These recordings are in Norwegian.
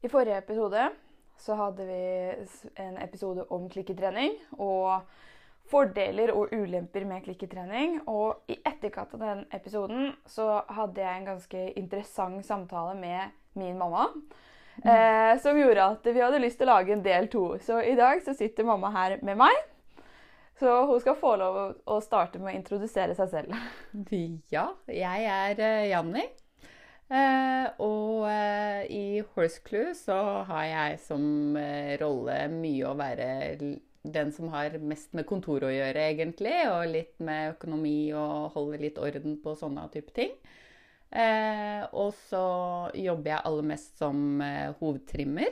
I forrige episode så hadde vi en episode om klikketrening og fordeler og ulemper med klikketrening. Og i etterkant av den episoden så hadde jeg en ganske interessant samtale med min mamma. Eh, som gjorde at vi hadde lyst til å lage en del to. Så i dag så sitter mamma her med meg. Så hun skal få lov å- starte med å introdusere seg selv. Ja, jeg er eh, Janni. Eh, og eh, i Horse Clue så har jeg som rolle mye å være den som har mest med kontor å gjøre, egentlig. Og litt med økonomi og holde litt orden på sånne type ting. Og så jobber jeg aller mest som hovedtrimmer.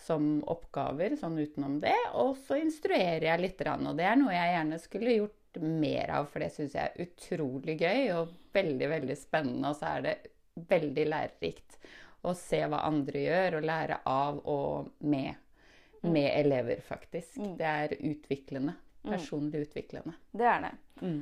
Som oppgaver, sånn utenom det. Og så instruerer jeg litt, og det er noe jeg gjerne skulle gjort mer av, for det syns jeg er utrolig gøy og veldig, veldig spennende. Og så er det veldig lærerikt å se hva andre gjør, og lære av og med, med elever, faktisk. Det er utviklende. Personlig utviklende. Det er det. Mm.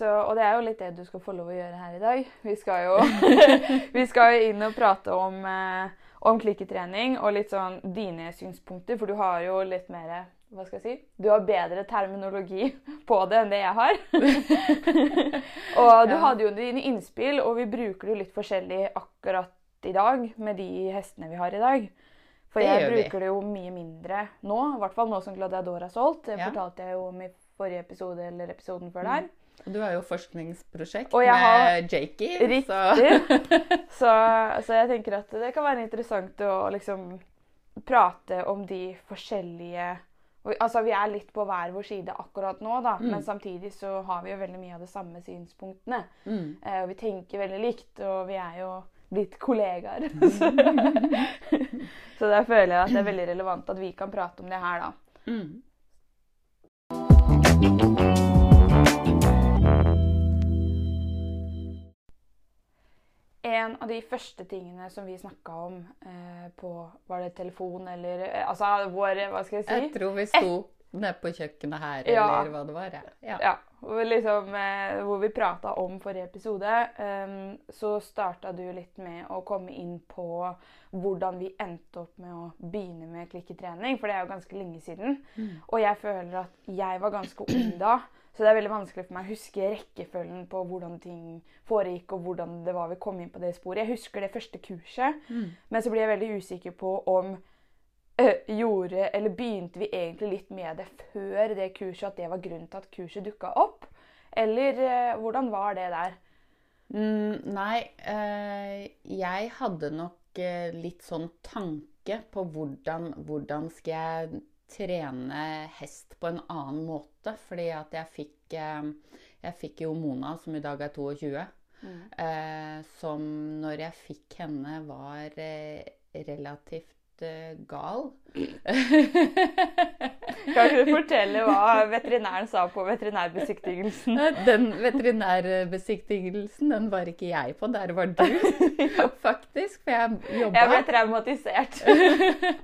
Så, og det er jo litt det du skal få lov å gjøre her i dag. Vi skal jo, vi skal jo inn og prate om, eh, om klikketrening og litt sånn dine synspunkter, for du har jo litt mer hva skal jeg si? Du har bedre terminologi på det enn det jeg har. og du hadde jo dine innspill, og vi bruker det litt forskjellig akkurat i dag med de hestene vi har i dag. For Det jeg bruker vi. det jo mye mindre nå, i hvert fall nå som Gladiador er solgt. Det Ja. fortalte jeg jo om i forrige episode eller episoden før der. Og du har jo forskningsprosjekt med Jakey. Riktig. Så, så jeg tenker at det kan være interessant å liksom prate om de forskjellige Altså, Vi er litt på hver vår side akkurat nå, da, men samtidig så har vi jo veldig mye av de samme synspunktene. Mm. Eh, og vi tenker veldig likt, og vi er jo blitt kollegaer. så, så der føler jeg at det er veldig relevant at vi kan prate om det her, da. Mm. En av de første tingene som vi snakka om eh, på Var det telefon eller eh, Altså vår Hva skal jeg si? Jeg tror vi sto nede på kjøkkenet her, Ja. eller hva det var. Ja. Ja. Hvor, liksom, eh, hvor vi prata om forrige episode, eh, så starta du litt med å komme inn på hvordan vi endte opp med å begynne med klikketrening, for det er jo ganske lenge siden. Og jeg føler at jeg var ganske ung da, så det er veldig vanskelig for meg å huske rekkefølgen på hvordan ting foregikk, og hvordan det var vi kom inn på det sporet. Jeg husker det første kurset, men så blir jeg veldig usikker på om øh, gjorde, eller begynte vi egentlig litt med det før det kurset, at det var grunnen til at kurset dukka opp? Eller øh, hvordan var det der? Mm, nei, øh, jeg hadde nok litt sånn tanke på hvordan, hvordan skal jeg trene hest på en annen måte. Fordi at jeg fikk, eh, jeg fikk jo Mona, som i dag er 22, mm. som når jeg fikk henne var eh, relativt gal. kan du fortelle hva veterinæren sa på veterinærbesiktigelsen? Den veterinærbesiktigelsen den var ikke jeg på, der var du, faktisk. For jeg jobba Jeg ble traumatisert.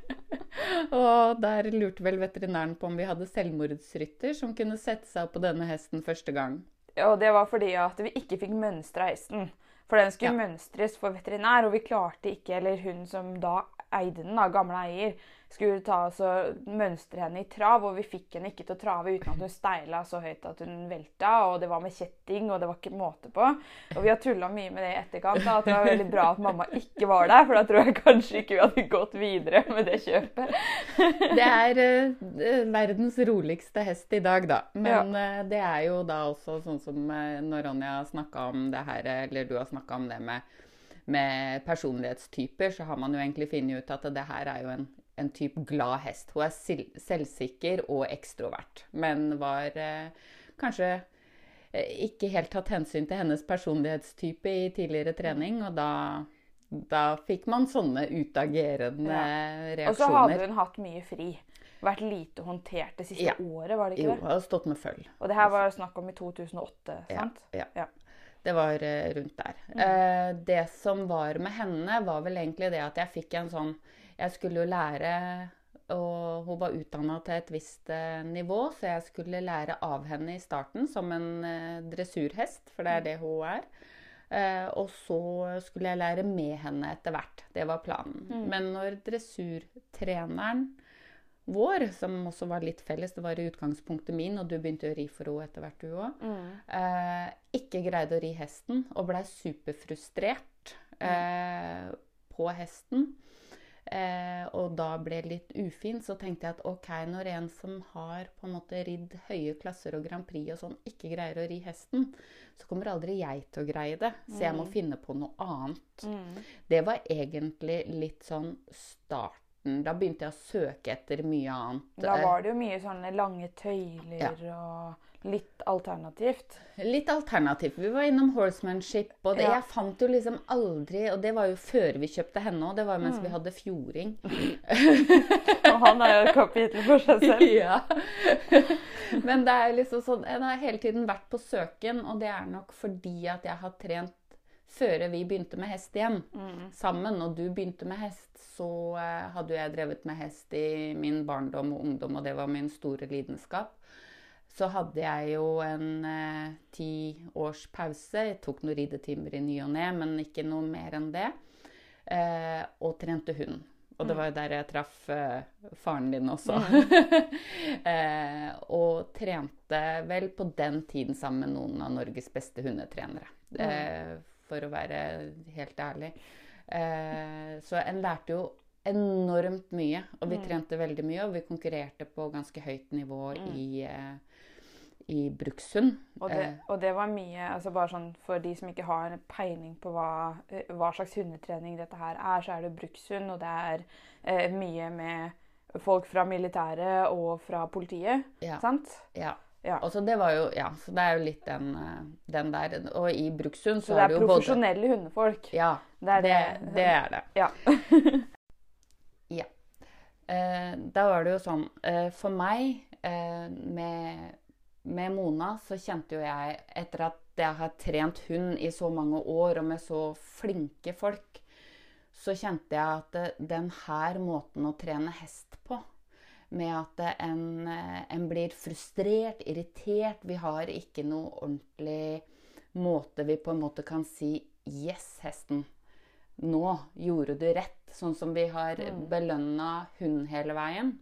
og der lurte vel veterinæren på om vi hadde selvmordsrytter som kunne sette seg opp på denne hesten første gang. Og det var fordi at vi ikke fikk mønstra hesten. For den skulle Ja. mønstres for veterinær, og vi klarte ikke, eller hun som da eide den, da, gamle eier, skulle ta oss og mønstre henne i trav, og vi fikk henne ikke til å trave uten at hun steila så høyt at hun velta, og det var med kjetting, og det var ikke måte på. Og vi har tulla mye med det i etterkant, da, at det var veldig bra at mamma ikke var der, for da tror jeg kanskje ikke vi hadde gått videre med det kjøpet. Det er uh, verdens roligste hest i dag, da. Men eh, det er jo da også sånn som uh, når Ronja snakka om det her, eller du har snakka om det med, med personlighetstyper, så har man jo egentlig funnet ut at det her er jo en, en type glad hest. Hun er selvsikker og ekstrovert, men var eh, kanskje eh, ikke helt tatt hensyn til hennes personlighetstype i tidligere trening, og da, da fikk man sånne utagerende reaksjoner. Og så hadde hun hatt mye fri. Vært lite håndtert det siste Ja. året, var det ikke Jo, det? hun har stått med føll. Og det her var snakk om i 2008, Ja, sant? ja. Ja. Det var eh, rundt der. Mm. det som var med henne, var vel egentlig det at jeg fikk en sånn Jeg skulle jo lære og hun var utdanna til et visst eh, nivå, så jeg skulle lære av henne i starten som en eh, dressurhest, for det er det hun er. Eh, og så skulle jeg lære med henne etter hvert. Det var planen. Men når dressurtreneren vår, som også var litt felles, det var i utgangspunktet min, og du begynte å ri for henne etter hvert, du òg, eh, ikke greide å ri hesten og blei superfrustrert eh, på hesten. Eh, og da ble litt ufin, så tenkte jeg at ok, når en som har på en måte ridd høye klasser og Grand Prix og sånn, ikke greier å ri hesten, så kommer aldri jeg til å greie det. Så jeg må finne på noe annet. Det var egentlig litt sånn starten. Da begynte jeg å søke etter mye annet. Da var det jo mye sånne lange tøyler Ja. og litt alternativt. Litt alternativt. Vi var innom horsemanship, og det, Ja. jeg fant jo liksom aldri Og det var jo før vi kjøpte henne òg. Det var mens vi hadde fjording. Og han er jo et kapittel for seg selv. ja. Men det er liksom sånn Jeg har hele tiden vært på søken, og det er nok fordi at jeg har trent før vi begynte med hest igjen sammen, og du begynte med hest, så eh, hadde jeg drevet med hest i min barndom og ungdom, og det var min store lidenskap. Så hadde jeg jo en eh, ti års pause. Jeg tok noen ridetimer i ny og ne, men ikke noe mer enn det. Eh, og trente hund. Og det var jo der jeg traff uh, faren din også. eh, og trente vel på den tiden sammen med noen av Norges beste hundetrenere. Eh, for å være helt ærlig. Eh, så en lærte jo enormt mye. Og vi trente veldig mye, og vi konkurrerte på ganske høyt nivå i, eh, i brukshund. Og det, Eh, og det var mye altså bare sånn For de som ikke har peiling på hva, eh, hva slags hundetrening dette her er, så er det brukshund, og det er eh, mye med folk fra militæret og fra politiet. Ja. Sant? ja. Ja. Så det var jo, ja, så det er jo litt den, eh, den der. Og i brukshund så, Så det er jo både profesjonelle hundefolk. Ja, Det er det, det. det er det. Ja. Ja. Eh, da var det jo sånn eh, For meg, eh, med, med Mona, så kjente jo jeg Etter at jeg har trent hund i så mange år, og med så flinke folk, så kjente jeg at eh, den her måten å trene hest på med at en, eh, en blir frustrert, irritert. Vi har ikke noe ordentlig måte vi på en måte kan si 'yes, hesten'. Nå gjorde du rett. Sånn som vi har belønna hund hele veien.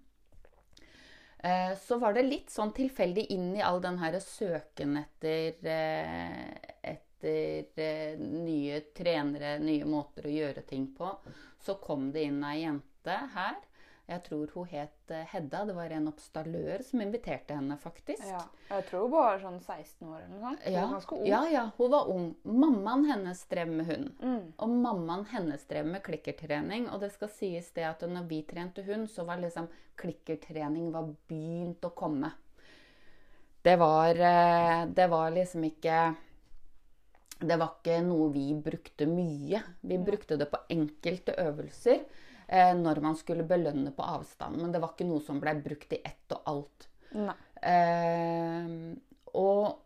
Eh, Så var det litt sånn tilfeldig inn i all den her søken etter, eh, etter nye trenere, nye måter å gjøre ting på. Så kom det inn ei jente her. Jeg tror hun het eh, Hedda. Det var en oppstallør som inviterte henne, faktisk. ja. Jeg tror hun var sånn 16 år eller noe sånt. Hun Ja, var ganske ung. ja, ja, hun var ung. Mammaen hennes drev med hund. Mm. Og mammaen hennes drev med klikkertrening. Og det skal sies det at når vi trente hund, så var liksom klikkertrening var begynt å komme. Det var, eh, det var liksom ikke Det var ikke noe vi brukte mye. Vi brukte det på enkelte øvelser. Eh, når man skulle belønne på avstand. Men det var ikke noe som ble brukt i ett og alt. Eh, og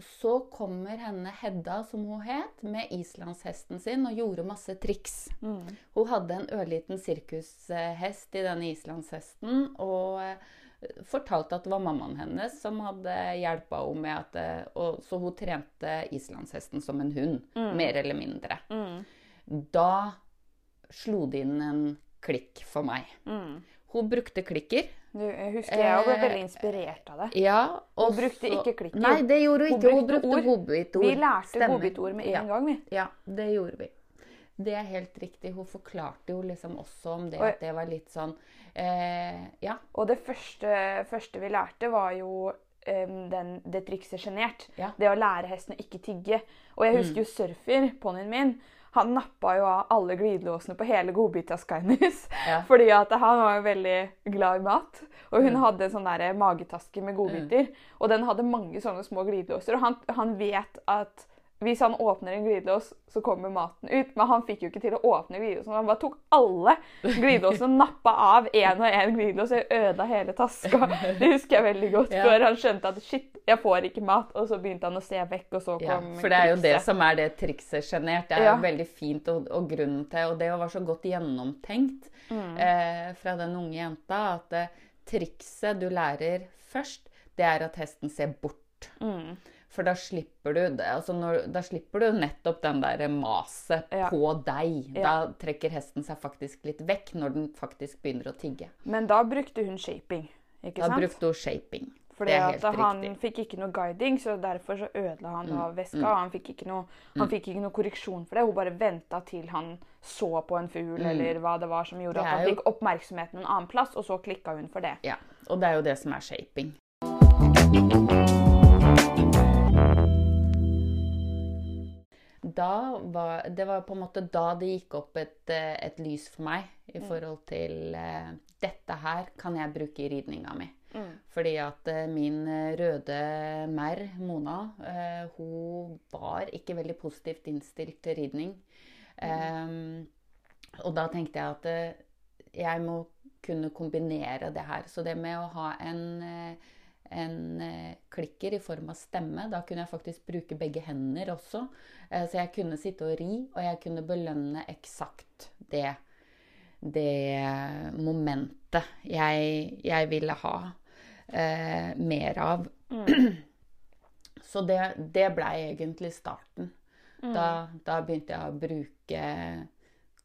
så kommer henne Hedda, som hun het, med islandshesten sin og gjorde masse triks. Mm. Hun hadde en ørliten sirkushest i denne islandshesten. og eh, fortalte at det var mammaen hennes som hadde hjelpa henne med at og, Så hun trente islandshesten som en hund, mer eller mindre. Mm. Da slo det inn en klikk for meg. Mm. Hun brukte klikker. Jeg husker jeg ble Eh, veldig inspirert av det. Ja, og Hun brukte så- ikke klikker. Nei, det gjorde hun ikke. Hun brukte brukte godbitord. Vi lærte godbitord med en ja. gang, vi. Ja, det gjorde vi. Det er helt riktig. Hun forklarte jo liksom også om det at det var litt sånn eh, Ja. Og det første, første vi lærte, var jo um, den, det trikset sjenert. Ja. Mm. Det å lære hesten å ikke tigge. Og jeg husker jo surfer, ponnien min. Han nappa jo av alle glidelåsene på hele godbita hennes. Ja. Fordi at han var jo veldig glad i mat. Og hun hadde en sånn magetaske med godbiter. Og den hadde mange sånne små glidelåser. Og han, han vet at hvis han åpner en glidelås, så kommer maten ut. Men han fikk jo ikke til å åpne glidelåsen. Han bare tok alle glidelåsene nappa av én og én glidelås og ødela hele taska. Det husker jeg veldig godt. Ja. Før han skjønte at shit, jeg får ikke mat. Og så begynte han å se vekk, og så kom Ja, for det er jo det som er det trikset sjenert. Det er Ja. jo veldig fint, og, og grunnen til Og det var så godt gjennomtenkt Mm. eh, fra den unge jenta at eh, trikset du lærer først, det er at hesten ser bort. Mm. For da slipper du det- altså når, Da slipper du nettopp den der maset Ja. på deg. Ja. Da trekker hesten seg faktisk litt vekk når den faktisk begynner å tigge. Men da brukte hun shaping, ikke Da sant? brukte hun shaping. Fordi at han riktig. fikk ikke noe guiding, så derfor så ødela han da Mm. veska. Mm. Han fikk, noe, han fikk ikke noe korreksjon for det. Hun bare venta til han så på en fugl eller hva det var som gjorde Mm. Det at han jo- fikk oppmerksomheten en annen plass, og så klikka hun for det. Ja, og det er jo det som er shaping. Da var, det var på en måte da det gikk opp et, eh, et lys for meg i forhold til uh, dette her kan jeg bruke i ridninga mi. Fordi at uh, min røde merr, Mona, uh, hun var ikke veldig positivt innstilt til ridning. Ehm, og da tenkte jeg at jeg må kunne kombinere det her. Så det med å ha en, en eh, klikker i form av stemme, da kunne jeg faktisk bruke begge hender også. Eh, så jeg kunne sitte og ri, og jeg kunne belønne eksakt det, det momentet jeg, jeg ville ha eh, mer av. Så det, det blei egentlig starten. Da, da begynte jeg å bruke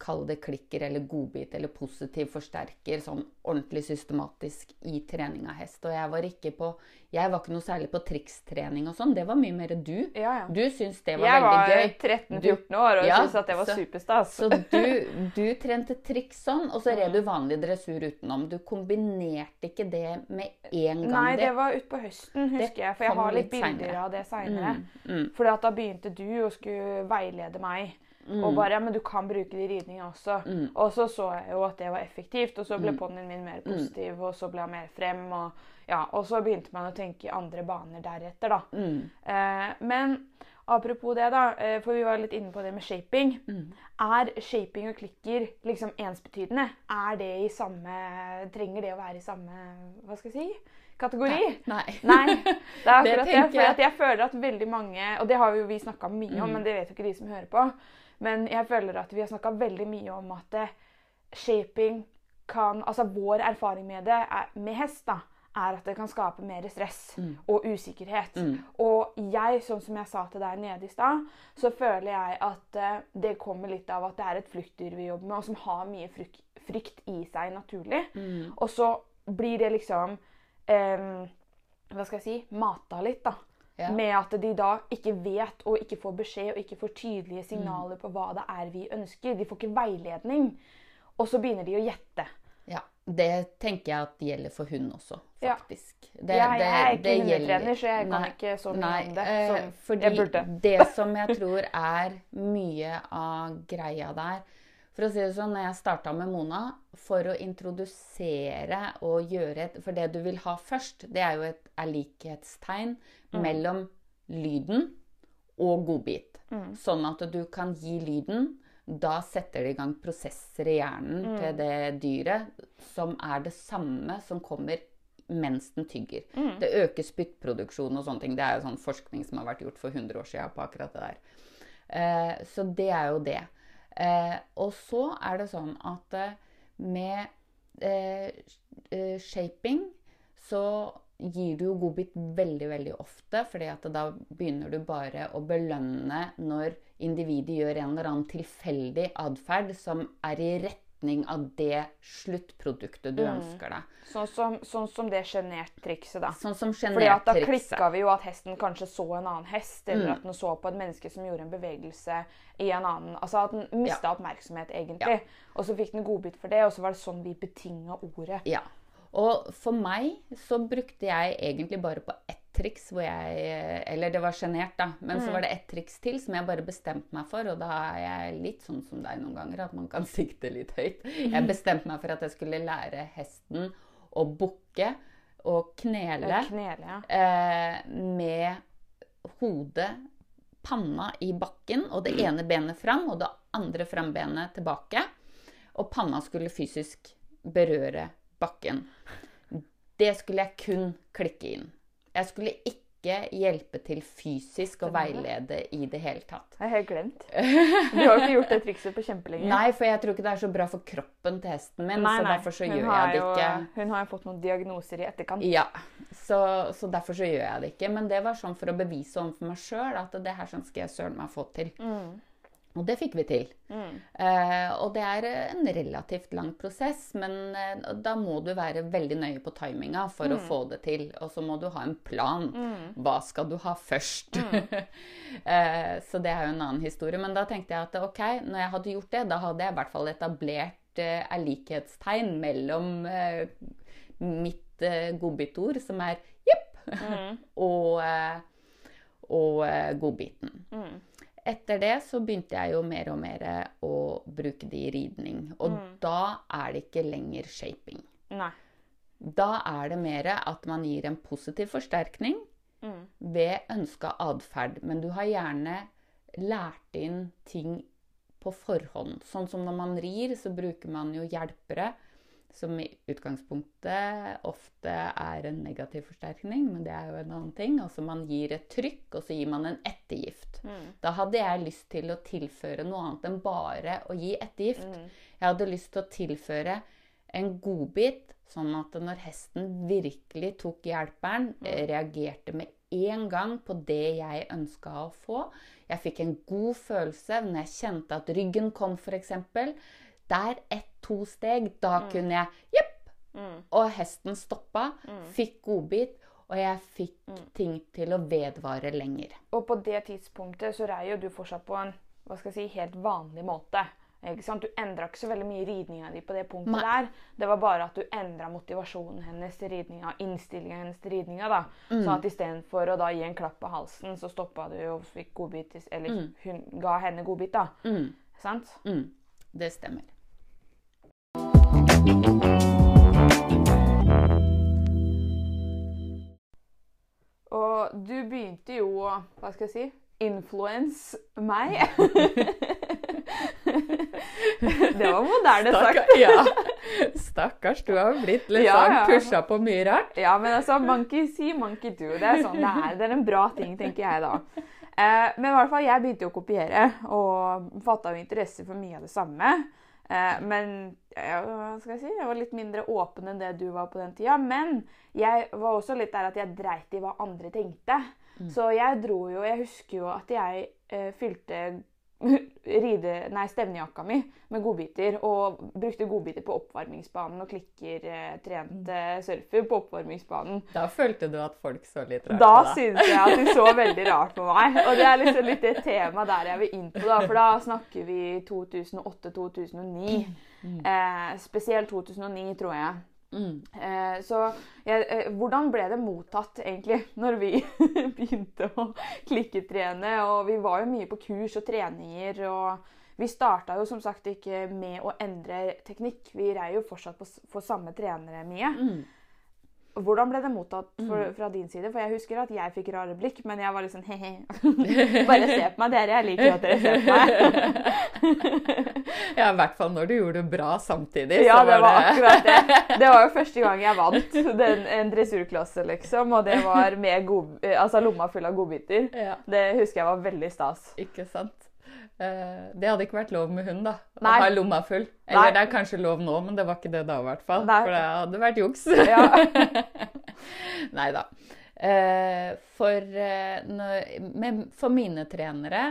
Kall det klikker eller godbit eller positiv forsterker sånn ordentlig systematisk i trening av hest. Og jeg var ikke på Jeg var ikke noe særlig på trikstrening og sånn. Det var mye mer du. Ja, ja. Du syntes det var Jeg var gøy. Jeg var 13-14 år og Ja, syntes at det var så- superstas. Så du, du trente triks sånn, og så red du vanlig dressur utenom. Du kombinerte ikke det med en gang. Nei, det var utpå høsten, husker jeg. For jeg har litt litt bilder av det seinere. mm. mm. For da begynte du å skulle veilede meg. Mm. Og bare ja, men du kan bruke det i ridninga også. Og så så jeg jo at det var effektivt, og så Mm. ble ponnien min mer positiv, og så ble han mer frem. Og, ja, og så begynte man å tenke i andre baner deretter, da. Mm. Eh, men apropos det, da, eh, for vi var litt inne på det med shaping. Mm. Er shaping og klikker liksom ensbetydende? Er det i samme Trenger det å være i samme Hva skal jeg si? Kategori? Nei. Nei. Det er akkurat det. For jeg. føler at veldig mange Og det har jo vi snakka mye Mm. om, men det vet jo ikke de som hører på. Men jeg føler at vi har snakka veldig mye om at eh, shaping kan Altså vår erfaring med det, er, med hest, da, er at det kan skape mer stress Mm. og usikkerhet. Og jeg, sånn som jeg sa til deg nede i stad, så føler jeg at eh, det kommer litt av at det er et fluktdyr vi jobber med, og som har mye frykt, i seg naturlig. Mm. Og så blir det liksom em, Hva skal jeg si Mata litt, da. Ja. Med at de da ikke vet og ikke får beskjed og ikke får tydelige Mm. signaler på hva det er vi ønsker. De får ikke veiledning. Og så begynner de å gjette. Ja, det tenker jeg at gjelder for hund også, Ja. faktisk. Det, jeg, jeg er ikke hundetrener, så jeg kan Nei, ikke så mye nei, om det eh, som fordi jeg burde. det som jeg tror er mye av greia der For å si det sånn, når jeg starta med Mona, for å introdusere og gjøre et For det du vil ha først, det er jo et er likhetstegn Mm. mellom lyden og godbit. Mm. Sånn at du kan gi lyden da setter det i gang prosesser i hjernen Mm. til det dyret som er det samme som kommer mens den tygger. Mm. Det øker spyttproduksjon og sånne ting. Det er jo sånn forskning som har vært gjort for 100 år siden på akkurat det der. Eh, så det er jo det. Eh, og så er det sånn at eh, med eh, eh, shaping så gir du jo godbit veldig, veldig ofte, fordi at da begynner du bare å belønne når individet gjør en eller annen tilfeldig atferd som er i retning av det sluttproduktet du ønsker deg. Sånn som, sånn som det sjenert-trikset, da. Sånn som Fordi at da klikka vi jo at hesten kanskje så en annen hest, eller Mm. at den så på et menneske som gjorde en bevegelse i en annen Altså at den mista oppmerksomhet, egentlig. Og så fikk den godbit for det, og så var det sånn vi betinga ordet. Ja. Og for meg så brukte jeg egentlig bare på ett triks hvor jeg Eller det var sjenert, da. Men så var det ett triks til som jeg bare bestemte meg for. Og da er jeg litt sånn som deg noen ganger, at man kan sikte litt høyt. Jeg bestemte meg for at jeg skulle lære hesten å bukke og knele Knele, ja. eh, med hodet, panna i bakken, og det ene benet fram og det andre frambenet tilbake. Og panna skulle fysisk berøre bakken. Det skulle jeg kun klikke inn. Jeg skulle ikke hjelpe til fysisk og veilede i det hele tatt. Jeg har helt glemt. Du har jo ikke gjort det trikset på kjempelenge. Nei, for jeg tror ikke det er så bra for kroppen til hesten min, Nei, så nei. derfor så Hun gjør jeg det jo- ikke. Hun har jo fått noen diagnoser i etterkant. Ja, så, så derfor så gjør jeg det ikke. Men det var sånn for å bevise overfor meg sjøl at det her sånn skal jeg søren meg få til. Og det fikk vi til. Eh, og det er en relativt lang prosess, men uh, da må du være veldig nøye på timinga for å få det til. Og så må du ha en plan. Hva skal du ha først? uh, så det er jo en annen historie. Men da tenkte jeg at ok, når jeg hadde gjort det, da hadde jeg i hvert fall etablert uh, et likhetstegn mellom eh, mitt eh, godbitord, som er jepp, og, eh, og eh, godbiten. Etter det så begynte jeg jo mer og mer å bruke det i ridning. Og da er det ikke lenger shaping. Nei. Da er det mer at man gir en positiv forsterkning ved ønska atferd. Men du har gjerne lært inn ting på forhånd. Sånn som når man rir, så bruker man jo hjelpere. Som i utgangspunktet ofte er en negativ forsterkning, men det er jo en annen ting. Altså man gir et trykk, og så gir man en ettergift. Da hadde jeg lyst til å tilføre noe annet enn bare å gi ettergift. Jeg hadde lyst til å tilføre en godbit, sånn at når hesten virkelig tok hjelperen, mm. reagerte med en gang på det jeg ønska å få. Jeg fikk en god følelse når jeg kjente at ryggen kom, f.eks. Der ett-to steg, da kunne jeg jepp! Og hesten stoppa, fikk godbit, og jeg fikk ting til å vedvare lenger. Og på det tidspunktet så rei jo du fortsatt på en hva skal jeg si, helt vanlig måte. Du endra ikke så veldig mye ridninga di på det punktet Nei. der. Det var bare at du endra motivasjonen hennes til ridninga, innstillinga hennes til ridninga. da. Mm. Sånn at istedenfor å da gi en klapp på halsen, så stoppa du og fikk godbit. Eller Eller hun ga henne godbit, da. Mm, Sant? mm, det stemmer. Og du begynte jo å Hva skal jeg si? Influence meg. det var moderne sagt. Ja. Stakkars, du har blitt litt Ja, sånn ja. pusha på mye rart. Ja, men altså, monkey see, monkey do. Det er sånn det er. Det er en bra ting, tenker jeg da. Eh, men i hvert fall, jeg begynte jo å kopiere, og fatta jo interesse for mye av det samme. Eh, men jeg, hva skal jeg si, jeg var litt mindre åpen enn det du var på den tida. Men jeg var også litt der at jeg dreit i hva andre tenkte. Så jeg dro jo Jeg husker jo at jeg eh, fylte ride, nei, stevnejakka mi med godbiter. Og brukte godbiter på oppvarmingsbanen og klikker eh, trente surfer på oppvarmingsbanen. Da følte du at folk så litt rart Da på deg. syntes jeg at de så veldig rart på meg. Og det er liksom litt det temaet der jeg vil inn på. da, For da snakker vi 2008-2009. Eh, spesielt 2009, tror jeg. Mm. Eh, så jeg, eh, hvordan ble det mottatt, egentlig, når vi begynte å klikketrene? Og vi var jo mye på kurs og treninger. og vi starta jo som sagt ikke med å endre teknikk. Vi rei jo fortsatt på, for samme trenere mye. Hvordan ble det mottatt for, fra din side? For jeg husker at jeg fikk rare blikk, men jeg var liksom he-he. Bare se på meg, dere. Jeg liker at dere ser på meg. ja, i hvert fall når du gjorde det bra samtidig. Ja, så det var akkurat det. Det var jo første gang jeg vant den, en dressurklasse, liksom. Og det var med god, altså lomma full av godbiter. Ja. Det husker jeg var veldig stas. Ikke sant? Eh, det hadde ikke vært lov med hund, da. Å ha lomma full. Eller Nei. det er kanskje lov nå, men det var ikke det da, i hvert fall. Nei. For det hadde vært juks. Ja. Nei da. Eh, for, eh, for mine trenere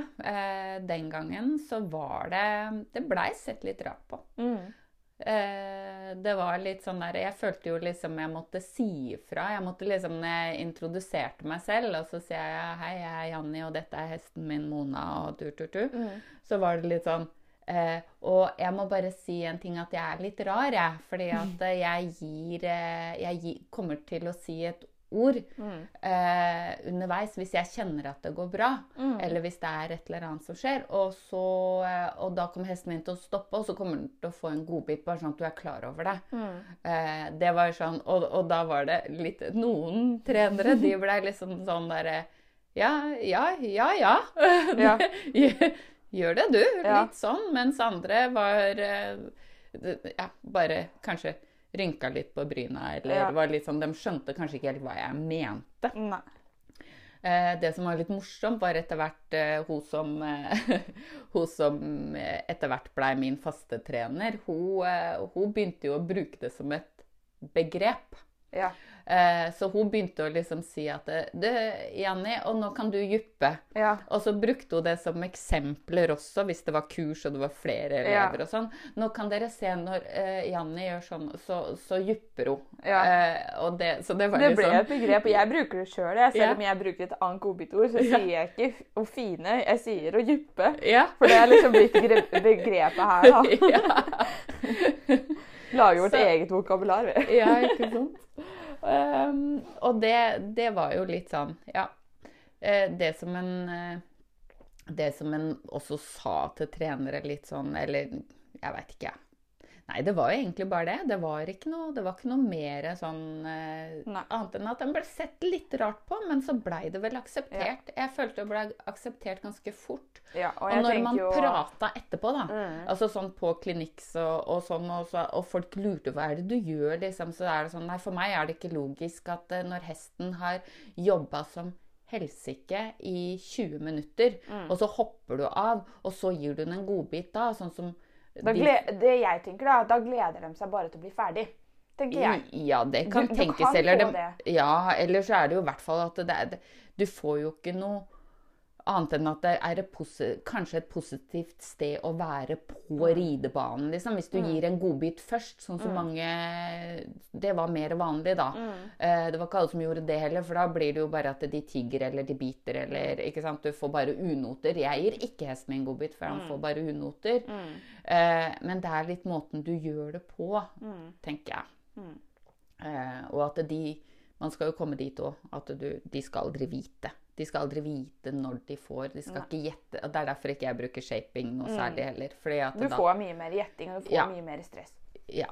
den gangen så var det Det blei sett litt rart på. Mm. Eh, det var litt sånn der Jeg følte jo liksom jeg måtte si ifra. Jeg måtte liksom Når jeg introduserte meg selv, og så sier jeg hei, jeg er Janni, og dette er hesten min Mona, og tur, tur, tur. Mm. så var det litt sånn eh, Og jeg må bare si en ting at jeg er litt rar, jeg. Fordi at eh, jeg gir eh, Jeg gir, kommer til å si et ord Mm. eh, underveis hvis jeg kjenner at det går bra. Mm. Eller hvis det er et eller annet som skjer. Og, så, eh, og da kommer hesten min til å stoppe, og så kommer den til å få en godbit, bare sånn at du er klar over det. Mm. Eh, det var sånn, og, og da var det litt Noen trenere de ble liksom sånn derre Ja, ja, ja, ja. Ja. Gjør det, du. Ja. Litt sånn. Mens andre var eh, ja, bare kanskje rynka litt på bryna, eller Ja. var litt sånn De skjønte kanskje ikke helt hva jeg mente. Nei. Eh, det som var litt morsomt, var etter hvert eh, hun som, eh, hun som etter hvert blei min faste trener. Hun, hun begynte jo å bruke det som et begrep. Ja. Eh, så hun begynte å liksom si at Du, Jenny, og nå kan du juppe. Ja. Og så brukte hun det som eksempler også, hvis det var kurs og det var flere elever Ja. og sånn. Nå kan dere se når uh, Janni gjør sånn, så, så jupper hun. Ja. Uh, og det, så det var Det litt ble sånn et begrep, og jeg bruker det sjøl. Selv om jeg bruker et annet godbitord, så sier jeg ikke å fine, jeg sier å juppe. Ja. For det er liksom blitt begrepet her, da. ja. Lager vårt Så- eget vokabular. vi. ja, ikke sant? Um, og det, det var jo litt sånn, ja. Eh, Det som en eh, Det som en også sa til trenere litt sånn, eller jeg veit ikke, jeg. Nei, det var jo egentlig bare det. Det var ikke noe, det var ikke noe mer sånn eh, Annet enn at den ble sett litt rart på, men så blei det vel akseptert. Jeg følte det ble akseptert ganske fort. Ja, og Og, når man jo prata etterpå, da, Mm. altså sånn på klinikks og, og sånn, og, så, og folk lurte hva er det du gjør, liksom, så er det sånn Nei, for meg er det ikke logisk at eh, når hesten har jobba som helsike i 20 minutter, Mm. og så hopper du av, og så gir du den en godbit da, sånn som da de- Det jeg tenker, da, da gleder de seg bare til å bli ferdig. Tenker jeg. Ja, det kan Du- du kan eller det. Ja, eller så er det jo i hvert fall at det det- du får jo ikke noe annet enn at det er et kanskje et positivt sted å være på Mm. ridebanen, liksom. Hvis du gir en godbit først, sånn som mange Det var mer vanlig da. Mm. Eh, Det var ikke alle som gjorde det heller, for da blir det jo bare at de tigger eller de biter eller Ikke sant. Du får bare unoter. Jeg gir ikke hesten min godbit, for han får bare unoter. Eh, Men det er litt måten du gjør det på, tenker jeg. Eh, og at de Man skal jo komme dit òg, at du, de skal aldri vite. De skal aldri vite når de får. De skal ikke gjette. og Det er derfor ikke jeg bruker shaping noe særlig heller. Du da, får mye mer gjetting, og du får Ja. mye mer stress. ja.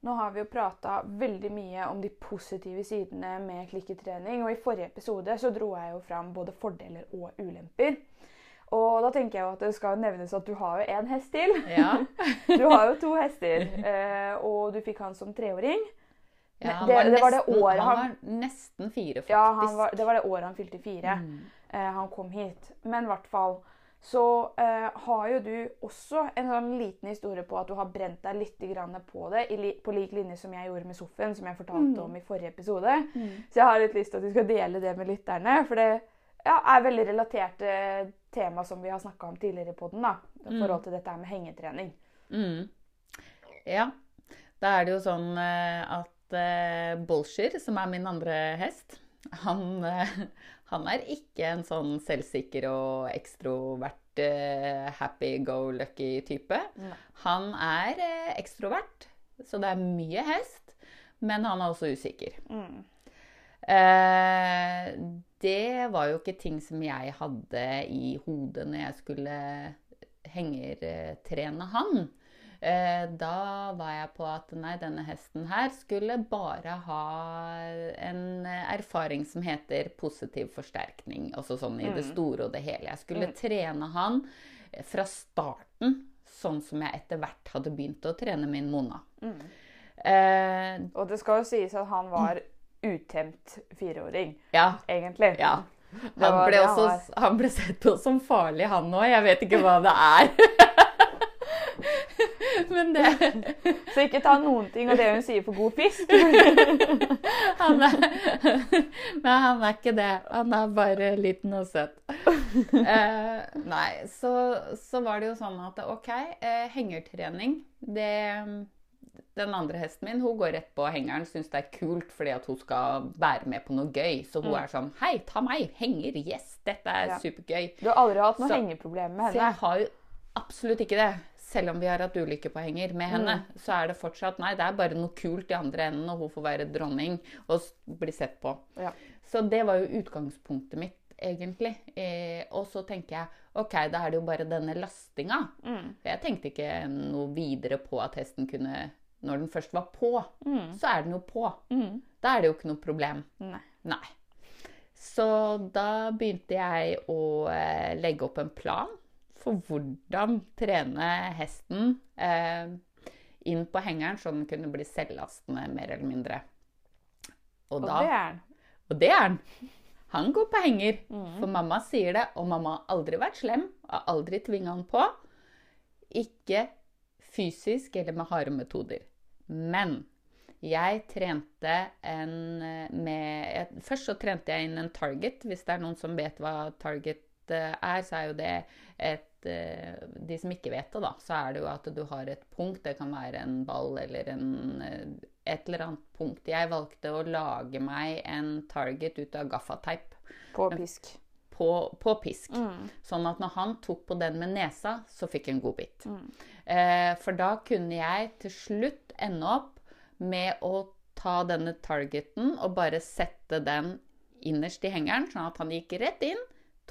Nå har vi jo prata veldig mye om de positive sidene med klikketrening, og i forrige episode så dro jeg jo fram både fordeler og ulemper. Og da tenker jeg jo at det skal nevnes at du har jo én hest til. Ja. Du har jo to hester, eh, og du fikk han som treåring. Ja, han var det var det nesten- året han han var nesten fire, faktisk. Ja, han var, det var det året han fylte fire. Mm. Eh, han kom hit. Men i hvert fall så eh, har jo du også en sånn liten historie på at du har brent deg litt på det, i på lik linje som jeg gjorde med Soffen, som jeg fortalte Mm. om i forrige episode. Så jeg har litt lyst til at du skal dele det med lytterne, for det ja, er veldig relatert til tema som vi har snakka om tidligere i poden, da. I forhold til dette med hengetrening. Mm. Ja. Da er det jo sånn eh, at uh, Bolsjer, som er min andre hest, han, uh, han er ikke en sånn selvsikker og ekstrovert, eh, happy-go-lucky type. Han er eh, ekstrovert, så det er mye hest, men han er også usikker. Mm. Eh, det var jo ikke ting som jeg hadde i hodet når jeg skulle hengertrene han. Eh, da var jeg på at nei, denne hesten her skulle bare ha en erfaring som heter positiv forsterkning. Altså sånn i det store og det hele. Jeg skulle trene han fra starten, sånn som jeg etter hvert hadde begynt å trene min Mona. Eh, Og det skal jo sies at han var utemt fireåring, ja, egentlig. ja. Han ble, også, han ble sett på som farlig, han òg. Jeg vet ikke hva det er. Men det Så ikke ta noen ting av det hun sier for god fisk. han er, Men han er ikke det. Han er bare liten og søt. Eh, nei, så, så var det jo sånn at OK, eh, hengertrening, det den andre hesten min hun går rett på hengeren, syns det er kult fordi at hun skal være med på noe gøy. Så hun er sånn Hei, ta meg! Henger! Yes! Dette er Ja. supergøy. Du har aldri hatt noe hengeproblem med Så jeg har jo absolutt ikke det. Selv om vi har hatt ulykke på henger med henne, så er det fortsatt Nei, det er bare noe kult i andre enden, og hun får være dronning og bli sett på. Ja. Så det var jo utgangspunktet mitt, egentlig. Eh, og så tenker jeg OK, da er det jo bare denne lastinga. Mm. Jeg tenkte ikke noe videre på at hesten kunne Når den først var på, Mm. så er den jo på. Mm. Da er det jo ikke noe problem. Nei. Nei. Så da begynte jeg å eh, legge opp en plan for hvordan trene hesten eh, inn på hengeren, så den kunne bli selvlastende, mer eller mindre. Og, Og da, det er han. og det er han. Han går på henger, Mm. for mamma sier det, og mamma har aldri vært slem, har aldri tvinga han på. Ikke fysisk eller med harde metoder. Men jeg trente en eh, med Først så trente jeg inn en target. Hvis det er noen som vet hva target eh, er, så er jo det et eh, De som ikke vet det, da, så er det jo at du har et punkt. Det kan være en ball eller en, et eller annet punkt. Jeg valgte å lage meg en target ut av gaffateip På pisk. på, på pisk. Mm. Sånn at når han tok på den med nesa, så fikk han godbit. Eh, for da kunne jeg til slutt ende opp med å ta denne targeten og bare sette den innerst i hengeren, sånn at han gikk rett inn,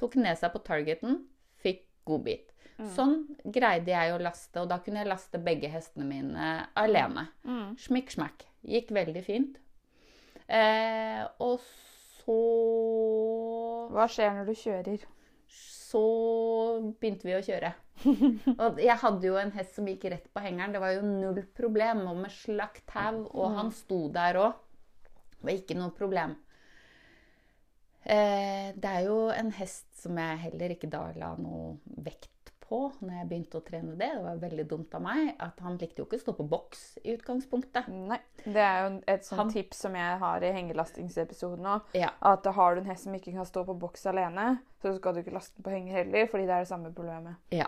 tok nesa på targeten, fikk godbit. Sånn greide jeg å laste, og da kunne jeg laste begge hestene mine alene. Mm. Smikk, smakk. Gikk veldig fint. Eh, og så Hva skjer når du kjører? så begynte vi å kjøre. Og jeg hadde jo en hest som gikk rett på hengeren. Det var jo null problem. Og med slakt tau, og han sto der òg. Det var ikke noe problem. Eh, det er jo en hest som jeg heller ikke da la noe vekt på når jeg begynte å trene det. Det var veldig dumt av meg. At han likte jo ikke å stå på boks i utgangspunktet. Nei. Det er jo et sånt Han- tips som jeg har i hengelastingsepisoden òg. Ja. At har du en hest som ikke kan stå på boks alene, så skal du ikke laste den på henger heller, fordi det er det samme problemet. ja.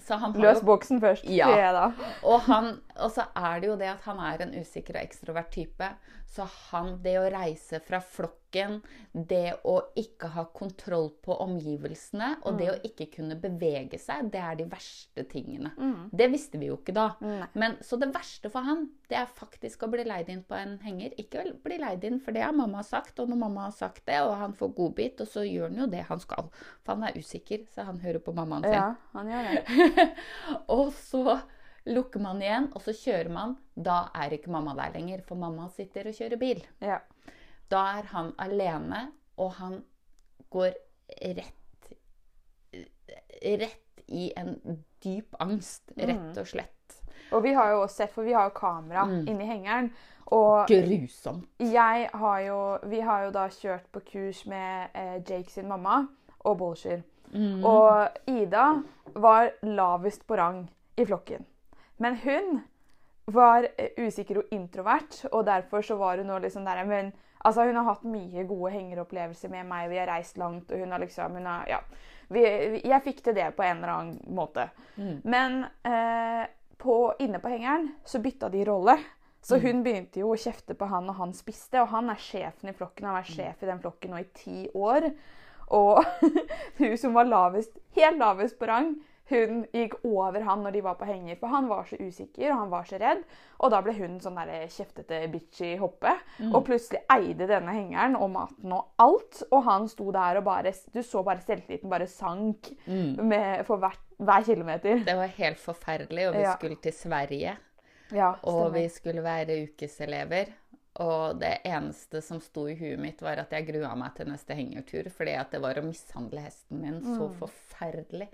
Så han har Løs boksen først, Ja. Og, han, og så er det jo det at han er en usikker og ekstrovert type. Så han, det å reise fra flokken, det å ikke ha kontroll på omgivelsene, og det å ikke kunne bevege seg, det er de verste tingene. Det visste vi jo ikke da. Men, så det verste for han, det er faktisk å bli leid inn på en henger. Ikke å bli leid inn, for det har mamma sagt, og når mamma har sagt det, og han får godbit, og så gjør han jo det han skal. For han er usikker, så han hører på mammaen sin. Ja, han gjør det. og så lukker man igjen, og så kjører man. Da er ikke mamma der lenger, for mamma sitter og kjører bil. Ja. Da er han alene, og han går rett Rett i en dyp angst, rett og slett. Og vi har jo også sett, for vi har jo kamera Mm. inni hengeren. Og Grusomt. jeg har jo Vi har jo da kjørt på kurs med eh, Jake sin mamma og Bolsjer. Mm. Og Ida var lavest på rang i flokken. Men hun var eh, usikker og introvert, og derfor så var hun nå liksom der Men altså, hun har hatt mye gode hengeropplevelser med meg, vi har reist langt, og hun har liksom hun har, ja, vi, Jeg fikk til det på en eller annen måte. Men eh, på, inne på hengeren så bytta de rolle. Så hun begynte jo å kjefte på han, og han spiste. Og han er sjefen i flokken. Han har vært sjef i den flokken nå i ti år. Og hun som var lavest, helt lavest på rang, hun gikk over han når de var på henger, for han var så usikker og han var så redd. Og da ble hun sånn der kjeftete bitchy hoppe, og plutselig eide denne hengeren og maten og alt. Og han sto der og bare Du så bare selvtilliten bare sank med, for hvert, hver kilometer. Det var helt forferdelig, og vi Ja. skulle til Sverige. Ja, Og vi skulle være ukeselever. Og det eneste som sto i huet mitt, var at jeg grua meg til neste hengertur. Fordi at det var å mishandle hesten min så Mm. Forferdelig.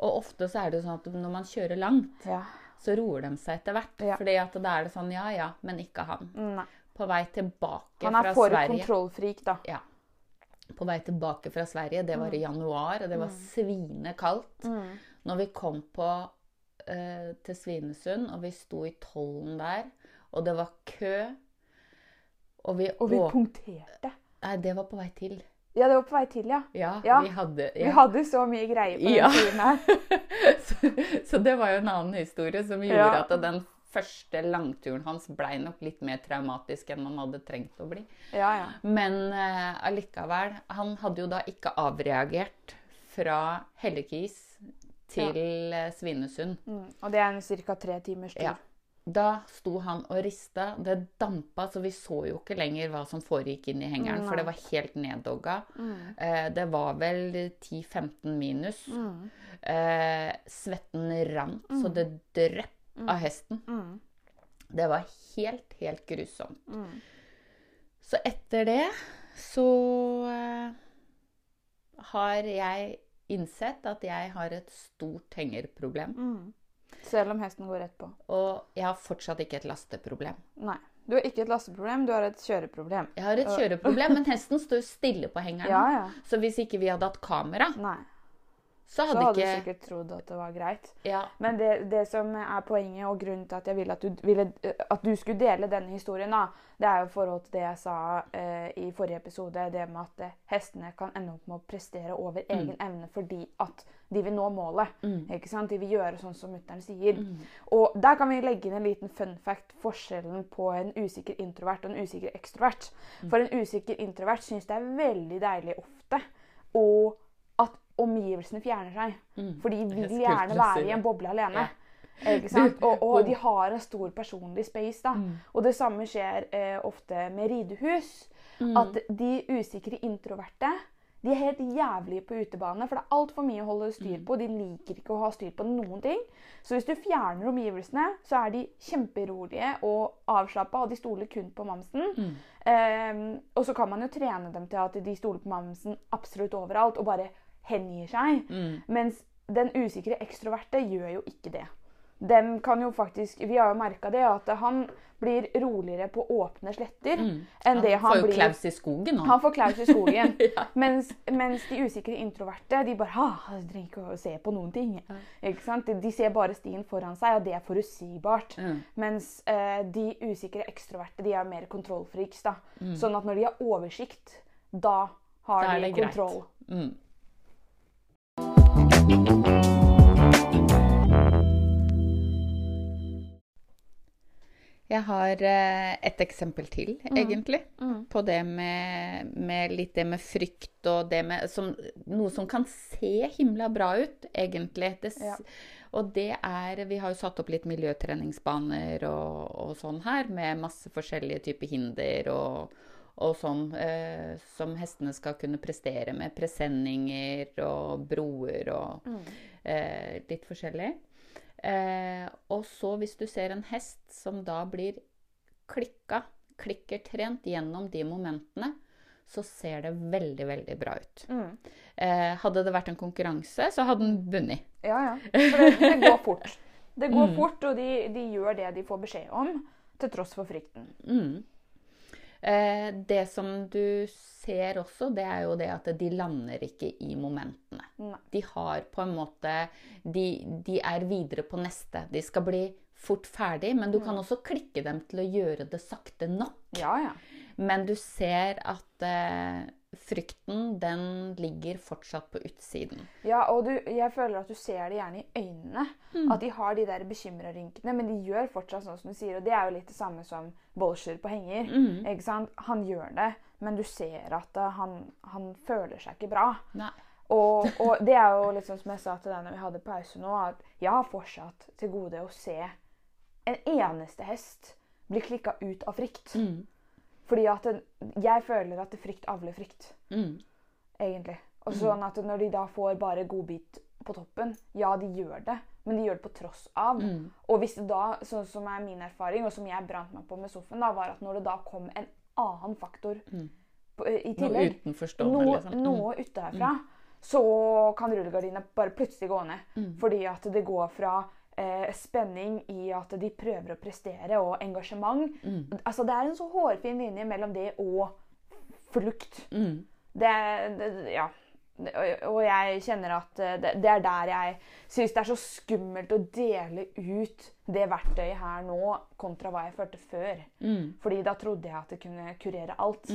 Og ofte så er det jo sånn at når man kjører langt, Ja. så roer de seg etter hvert. Ja. Fordi at da er det sånn ja ja, men ikke han. Nei. På vei tilbake fra Sverige. Han er for Sverige kontrollfrik, da. ja. På vei tilbake fra Sverige, det Mm. var i januar, og det var svinekaldt. Når vi kom på eh, til Svinesund, og vi sto i tollen der, og det var kø Og vi, Og vi punkterte. Nei, det var på vei til. Ja, det var på vei til, ja. Ja, Ja. vi hadde Vi hadde så mye greier på Ja. den turen her. så, så det var jo en annen historie som gjorde Ja. at den første langturen hans blei nok litt mer traumatisk enn han hadde trengt å bli. Ja, ja. Men uh, allikevel, han hadde jo da ikke avreagert fra Hellekis til ja. Svinesund. Mm. Og det er en ca. tre timers tur. Ja. Da sto han og rista. Det dampa, så vi så jo ikke lenger hva som foregikk inni hengeren, for det var helt neddogga. Eh, det var vel 10-15 minus. Eh, svetten rant så det drypp av hesten. Det var helt, helt grusomt. Så etter det så eh, har jeg innsett at jeg har et stort hengerproblem. Selv om hesten går rett på. Og jeg har fortsatt ikke et lasteproblem. Nei. Du har ikke et lasteproblem, du har et kjøreproblem. Jeg har et kjøreproblem, men hesten står stille på hengeren. Ja, ja. Så hvis ikke vi hadde hatt kamera, Nei. Så Så hadde, ikke... du sikkert trodd at det var greit. ja, Men det, det som er poenget, og grunnen til at jeg ville at du, ville, at du skulle dele denne historien, da, det er jo i forhold til det jeg sa eh, i forrige episode, det med at eh, hestene kan ende opp med å prestere over egen evne fordi at de vil nå målet. ikke sant? De vil gjøre sånn som mutter'n sier. Og der kan vi legge inn en liten fun fact, forskjellen på en usikker introvert og en usikker ekstrovert. For en usikker introvert syns det er veldig deilig ofte å omgivelsene fjerner seg. For de vil gjerne være i en boble alene. Sant? Og, og de har en stor personlig space. da. Og det samme skjer eh, ofte med ridehus. At de usikre introverte de er helt jævlige på utebane, for det er altfor mye å holde styr på. De liker ikke å ha styr på noen ting. Så hvis du fjerner omgivelsene, så er de kjemperolige og avslappa, og de stoler kun på mamsen. Eh, og så kan man jo trene dem til at de stoler på mamsen absolutt overalt og bare hengir seg. Mens den usikre ekstroverte gjør jo ikke det. Dem kan jo faktisk, Vi har jo merka det, at han blir roligere på åpne sletter enn det Han han får jo blir klaus i skogen nå. han får klaus i skogen. mens, mens de usikre introverte de bare ha, jeg trenger ikke å se på noen ting. Ikke sant? De, de ser bare stien foran seg, og det er forutsigbart. Mm. Mens eh, de usikre ekstroverte de er mer kontrollfriks, da. Mm. Sånn at når de har oversikt, da har Da de det greit. Mm. Jeg har eh, et eksempel til, egentlig, på det med, med litt det med frykt og det med som, Noe som kan se himla bra ut, egentlig. Det, Ja. Og det er Vi har jo satt opp litt miljøtreningsbaner og, og sånn her, med masse forskjellige typer hinder og, og sånn, eh, som hestene skal kunne prestere med. Presenninger og broer og eh, litt forskjellig. Eh, og så hvis du ser en hest som da blir klikka, klikkertrent gjennom de momentene, så ser det veldig, veldig bra ut. Eh, hadde det vært en konkurranse, så hadde den vunnet. Ja, ja. For det, det går fort. Det Mm. går fort, og de, de gjør det de får beskjed om, til tross for frykten. Eh, det som du ser også, det er jo det at de lander ikke i momentene. Nei. De har på en måte de, de er videre på neste. De skal bli fort ferdig, men du kan også klikke dem til å gjøre det sakte nok. Ja, ja. Men du ser at eh, frykten, den ligger fortsatt på utsiden. Ja, og du, jeg føler at du ser det gjerne i øynene. Mm. At de har de der bekymra-rynkene, men de gjør fortsatt sånn som du sier. Og det er jo litt det samme som Bolsjer på henger. Mm. Ikke sant? Han gjør det, men du ser at eh, han, han føler seg ikke bra. Nei. Og, og det er jo litt sånn som jeg sa til deg når vi hadde pause nå, at jeg har fortsatt til gode å se en eneste hest bli klikka ut av frykt. Mm. Fordi at den, jeg føler at frykt avler frykt, Mm. egentlig. Og sånn at når de da får bare godbit på toppen, ja, de gjør det, men de gjør det på tross av. Mm. Og hvis det da, sånn som er min erfaring, og som jeg brant meg på med sofaen, da, var at når det da kom en annen faktor på, i Noe tillegg, utenforstående, noe, liksom. Mm. noe utenfra, så kan rullegardina bare plutselig gå ned. Mm. Fordi at det går fra eh, spenning i at de prøver å prestere, og engasjement. Mm. Altså, det er en så hårfin linje mellom det og flukt. Mm. Det, det Ja. Og jeg kjenner at eh, det, det er der jeg syns det er så skummelt å dele ut det verktøyet her nå, kontra hva jeg følte før. Mm. Fordi da trodde jeg at det kunne kurere alt.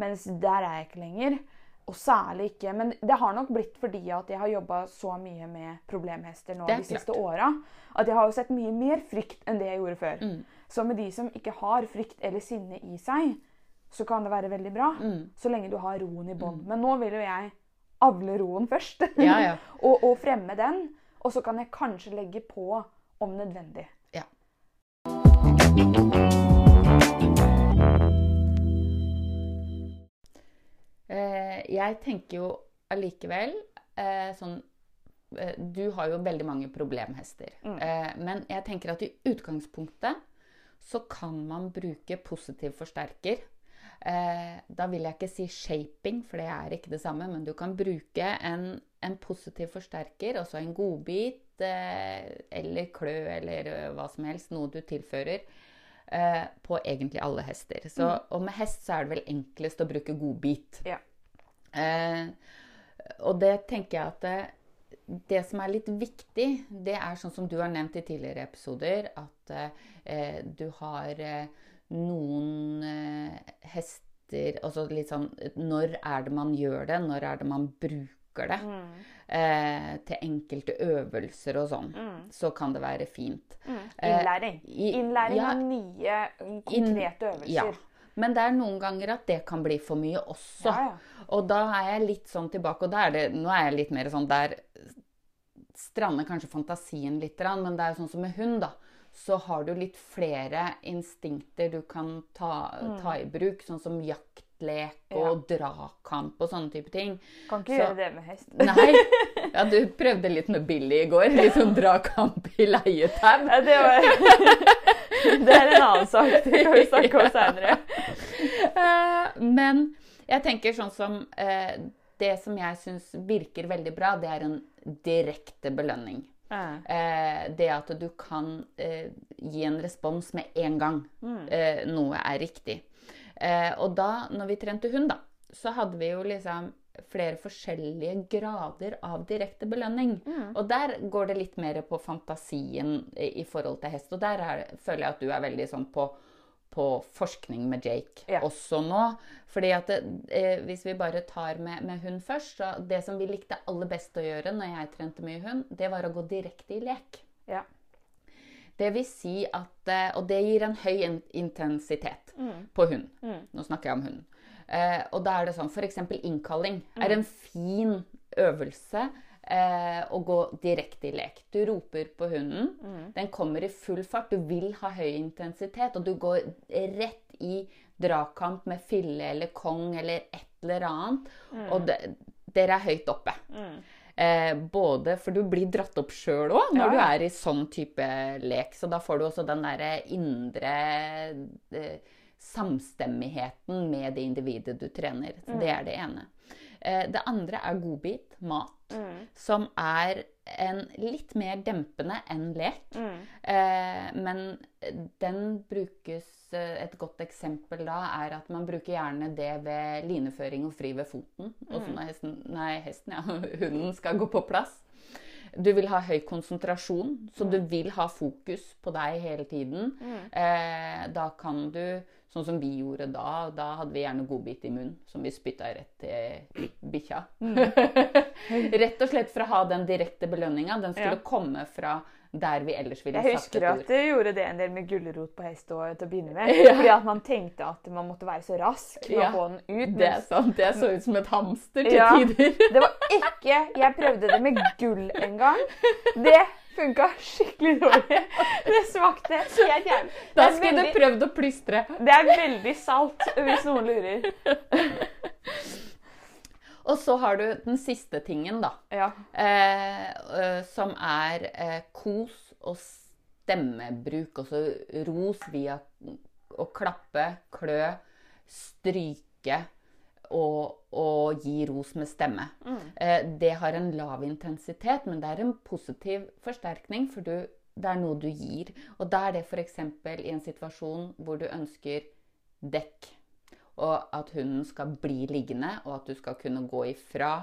Mens der er jeg ikke lenger. Og særlig ikke Men det har nok blitt fordi at jeg har jobba så mye med problemhester nå de siste åra. At jeg har jo sett mye mer frykt enn det jeg gjorde før. Mm. Så med de som ikke har frykt eller sinne i seg, så kan det være veldig bra. Mm. Så lenge du har roen i bånd. Men nå vil jo jeg avle roen først. Ja, ja. og, og fremme den. Og så kan jeg kanskje legge på om nødvendig. Ja. Eh, jeg tenker jo allikevel eh, sånn Du har jo veldig mange problemhester. Mm. men jeg tenker at i utgangspunktet så kan man bruke positiv forsterker. Eh, da vil jeg ikke si shaping, for det er ikke det samme, men du kan bruke en, en positiv forsterker, altså en godbit eh, eller klø eller eh, hva som helst, noe du tilfører, eh, på egentlig alle hester. Så, Og med hest så er det vel enklest å bruke godbit. Ja. Eh, og det tenker jeg at det, som er litt viktig, det er sånn som du har nevnt i tidligere episoder, at eh, du har eh, noen eh, hester Altså litt sånn Når er det man gjør det? Når er det man bruker det? Eh, til enkelte øvelser og sånn. Så kan det være fint. Mm. Innlæring. i- Innlæring ja, av nye, mm, konkrete øvelser. ja. Men det er noen ganger at det kan bli for mye også. Ja, ja. Og da er jeg litt sånn tilbake, og da er det, nå er jeg litt mer sånn der strander kanskje fantasien litt, men det er jo sånn som med hund, da. Så har du litt flere instinkter du kan ta, ta i bruk, sånn som jaktlek og dragkamp og sånne type ting. Kan ikke Så- gjøre det med hest. Nei. Ja, du prøvde litt med Billy i går. Litt sånn dragkamp i leietau. Ja, det, var, det er en annen sak. Det kan vi snakke om seinere. Eh, Men jeg tenker sånn som eh, Det som jeg syns virker veldig bra, det er en direkte belønning. Eh, det at du kan gi en respons med en gang eh, noe er riktig. Og da, når vi trente hund, da, så hadde vi jo liksom flere forskjellige grader av direkte belønning. Og der går det litt mer på fantasien i, forhold til hest. Og der er, føler jeg at du er veldig sånn på, på forskning med Jake Ja. også nå. Fordi at eh, hvis vi bare tar med, med hund først, så det som vi likte aller best å gjøre når jeg trente mye hund, det var å gå direkte i lek. Ja. Det vil si at eh, Og det gir en høy intensitet intensitet på hund. Nå snakker jeg om hunden. Eh, og da er det sånn F.eks. innkalling er en fin øvelse eh, å gå direkte i lek. Du roper på hunden. Den kommer i full fart. Du vil ha høy intensitet, og du går rett i dragkamp med fille eller kong eller et eller annet. Og de, dere er høyt oppe. Eh, både for du blir dratt opp sjøl òg når Ja, du er i sånn type lek. Så da får du også den derre indre eh, samstemmigheten med det individet du trener. Så Det er det ene. Eh, det andre er godbit, mat, som er en litt mer dempende enn lek. Eh, men den brukes eh, Et godt eksempel da er at man bruker gjerne det ved lineføring og fri ved foten. Også når hesten, nei, hesten, ja, hunden skal gå på plass. Du vil ha høy konsentrasjon, så du vil ha fokus på deg hele tiden. Eh, da kan du, Sånn som vi gjorde da. Da hadde vi gjerne godbit i munnen som vi spytta rett til bikkja. rett og slett for å ha den direkte belønninga. Den skulle Ja. komme fra der vi ellers ville satt et ord. Jeg husker at du gjorde det en del med gulrot på hest og, til å begynne med. Ja. Fordi at man tenkte at man måtte være så rask med Ja. å få den ut. Det er sant. Jeg så ut som et hamster til tider. Det var ikke Jeg prøvde det med gull en gang. Det funka skikkelig dårlig. Det smakte helt jævlig. Da skulle veldig- du prøvd å plystre. Det er veldig salt, hvis noen lurer. Og så har du den siste tingen, da. Ja. Eh, eh, som er eh, kos og stemmebruk. Altså ros via å klappe, klø, stryke og, og gi ros med stemme. Eh, det har en lav intensitet, men det er en positiv forsterkning, for du, det er noe du gir. Og da er det f.eks. i en situasjon hvor du ønsker dekk, og at hunden skal bli liggende, og at du skal kunne gå ifra.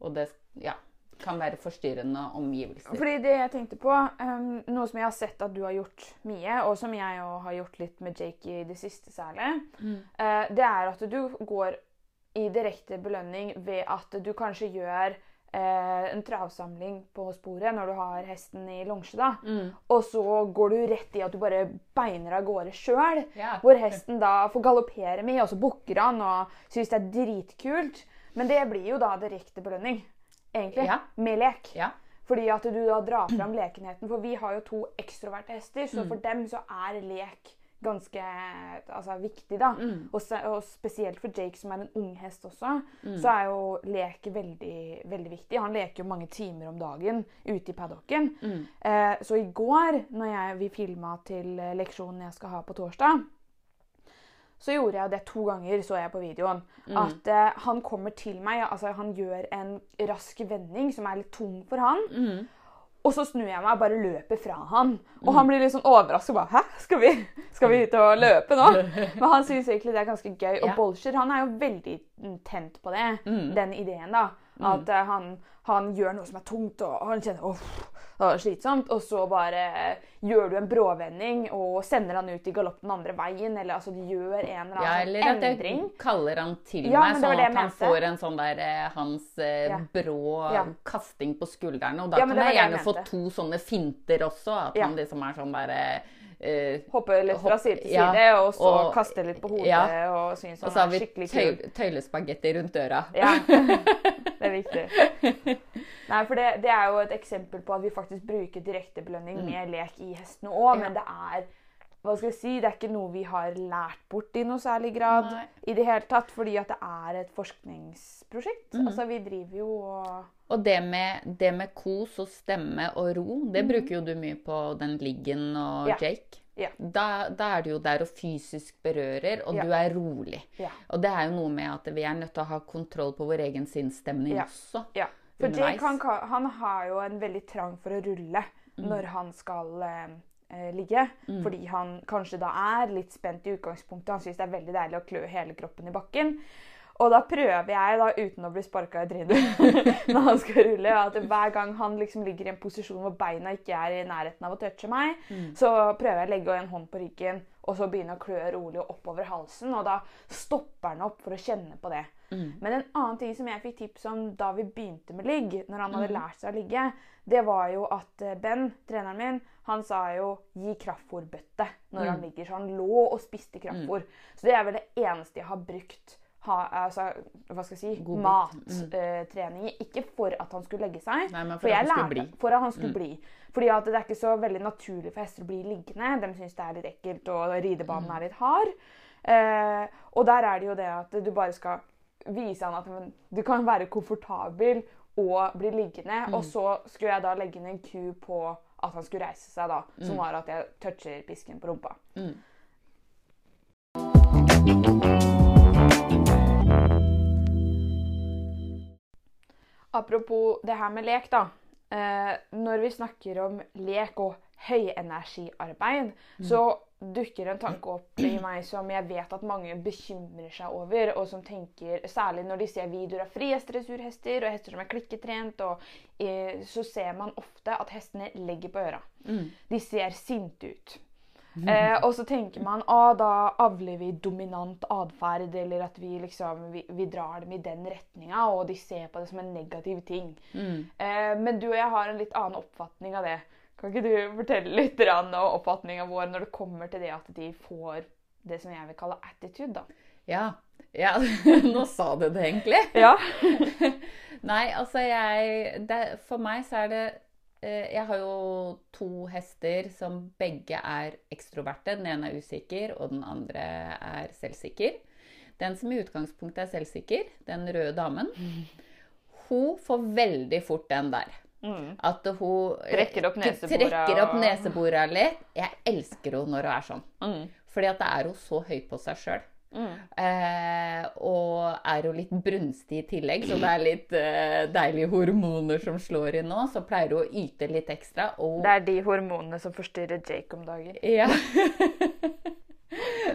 Og det ja, kan være forstyrrende omgivelser. Fordi det jeg tenkte på, um, noe som jeg har sett at du har gjort mye, og som jeg har gjort litt med Jake i det siste særlig, eh, det er at du går i direkte belønning ved at du kanskje gjør eh, en travsamling på sporet når du har hesten i longe, da. Og så går du rett i at du bare beiner av gårde sjøl. Yeah. Hvor hesten da får galoppere med, og så bukker han og syns det er dritkult. Men det blir jo da direkte belønning, egentlig. Ja. Med lek. Ja. Fordi at du da drar fram lekenheten. For vi har jo to ekstroverte hester, så Mm. for dem så er lek ganske altså, viktig, da. Mm. Og, og spesielt for Jake, som er en ung hest også, Mm. så er jo lek veldig, veldig viktig. Han leker jo mange timer om dagen ute i paddocken. Mm. Eh, så i går, når jeg, vi filma til eh, leksjonen jeg skal ha på torsdag, så gjorde jeg det to ganger, så jeg på videoen. Mm. At eh, han kommer til meg, altså han gjør en rask vending som er litt tung for han. Mm. Og så snur jeg meg og bare løper fra han. Og Mm. han blir litt sånn overrasket. Bare, Hæ? Skal vi, skal vi ut og løpe nå? Men han syns egentlig det er ganske gøy. Og Ja. Bolsjer han er jo veldig mm, tent på det. Mm. Den ideen, da. At eh, han, han gjør noe som er tungt, og han kjenner uff, det er slitsomt. Og så bare eh, gjør du en bråvending og sender han ut i galopp den andre veien. Eller altså du gjør en eller annen Ja, annen eller at jeg kaller han til Ja, meg, sånn at han mente. får en sånn der eh, hans eh, Ja. brå Ja. kasting på skuldrene. Og da Ja, kan jeg gjerne jeg få to sånne finter også. At Ja. han liksom er sånn derre eh, Hoppe litt fra side til ja, side, og så og- kaste litt på hodet ja. og synes Og så har vi tøy, tøylespagetti rundt døra. Ja, det er viktig. Nei, for det, det er jo et eksempel på at vi faktisk bruker direktebelønning med lek i hestene òg, Mm. Ja. men det er hva skal jeg si, det er ikke noe vi har lært bort i noe særlig grad Nei. i det hele tatt, fordi at det er et forskningsprosjekt. Mm. Altså, vi driver jo og Og det med, det med kos og stemme og ro, det mm. bruker jo du mye på den Liggen og Ja. Jake. Ja. Da, da er du jo der og fysisk berører, og Ja. du er rolig. Ja. Og det er jo noe med at vi er nødt til å ha kontroll på vår egen sinnsstemning også. Ja. For. Jake han, han har jo en veldig trang for å rulle Mm. når han skal eh, ligge. ligge. Fordi han kanskje da er litt spent i utgangspunktet. Han syns det er veldig deilig å klø hele kroppen i bakken. Og da prøver jeg, da, uten å bli sparka i trynet når han skal rulle, at hver gang han liksom ligger i en posisjon hvor beina ikke er i nærheten av å touche meg, så prøver jeg å legge en hånd på ryggen og så begynne å klø rolig oppover halsen. Og da stopper han opp for å kjenne på det. Men en annen ting som jeg fikk tips om da vi begynte med ligg, når han hadde lært seg å ligge, det var jo at eh, Ben, treneren min, han sa jo gi kraftfòrbøtte' når han ligger. Så han lå og spiste kraftfôr. Så det er vel det eneste jeg har brukt ha, altså, hva skal jeg si, Godbit. mattrening Uh, Ikke for at han skulle legge seg, Nei, men for at jeg han skulle lærte-. For at han skulle bli. Fordi at det er ikke så veldig naturlig for hester å bli liggende. De syns det er litt ekkelt, og ridebanen er litt hard. Uh, og der er det jo det at du bare skal vise han at men, du kan være komfortabel og bli liggende. Og så skulle jeg da legge inn en ku på at han skulle reise seg, da. Som var at jeg toucher pisken på rumpa. Apropos det her med lek, da. Eh, når vi snakker om lek og høyenergiarbeid, så dukker en tanke opp i meg som jeg vet at mange bekymrer seg over, og som tenker, særlig når de ser videoer av frihetsdressurhester og hester som er klikketrent, og, eh, så ser man ofte at hestene legger på øra. De ser sinte ut. Eh, og så tenker man at da avler vi dominant atferd, eller at vi liksom vi, vi drar dem i den retninga, og de ser på det som en negativ ting. Eh, men du og jeg har en litt annen oppfatning av det. Kan ikke du fortelle litt om oppfatninga vår når det kommer til det at de får det som jeg vil kalle attitude, da? Ja. ja. Nå sa du det egentlig. Ja. Nei, altså jeg det, For meg så er det Jeg har jo to hester som begge er ekstroverte. Den ene er usikker, og den andre er selvsikker. Den som i utgangspunktet er selvsikker, den røde damen, hun får veldig fort den der. At hun Trekker opp nesebora trekker opp og- litt. Jeg elsker henne når hun er sånn. Fordi at det er hun så høy på seg sjøl. Eh, og er jo litt brunstig i tillegg, så det er litt eh, deilige hormoner som slår inn nå. Så pleier hun å yte litt ekstra. Og Det er de hormonene som forstyrrer Jake om dagen. ja.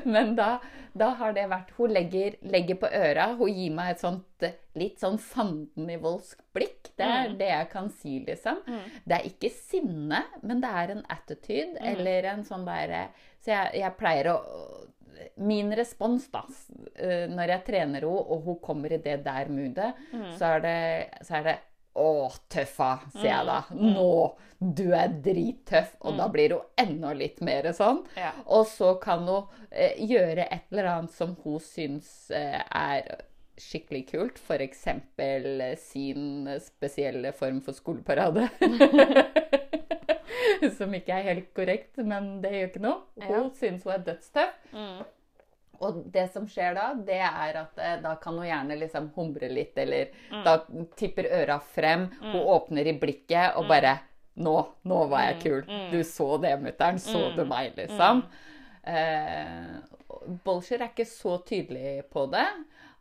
Men da, da har det vært Hun legger, legger på øra. Hun gir meg et sånt eh, litt sånn fandenivoldsk blikk. Det er det jeg kan si, liksom. Det er ikke sinne, men det er en attitude eller en sånn derre Så jeg, jeg pleier å Min respons, da, eh, når jeg trener henne, og hun kommer i det der moodet, så er det, så er det å, tøffa, sier jeg da. Nå! Du er drittøff. Og da blir hun enda litt mer sånn. Ja. Og så kan hun eh, gjøre et eller annet som hun syns eh, er skikkelig kult. F.eks. Eh, sin spesielle form for skoleparade. som ikke er helt korrekt, men det gjør ikke noe. Hun Ja. syns hun er dødstøff. Og det som skjer da, det er at eh, da kan hun gjerne liksom humre litt, eller da tipper øra frem, hun åpner i blikket og bare Nå, nå var jeg kul. Du så det, mutter'n. Så du meg, liksom. Eh, Bolsjer er ikke så tydelig på det.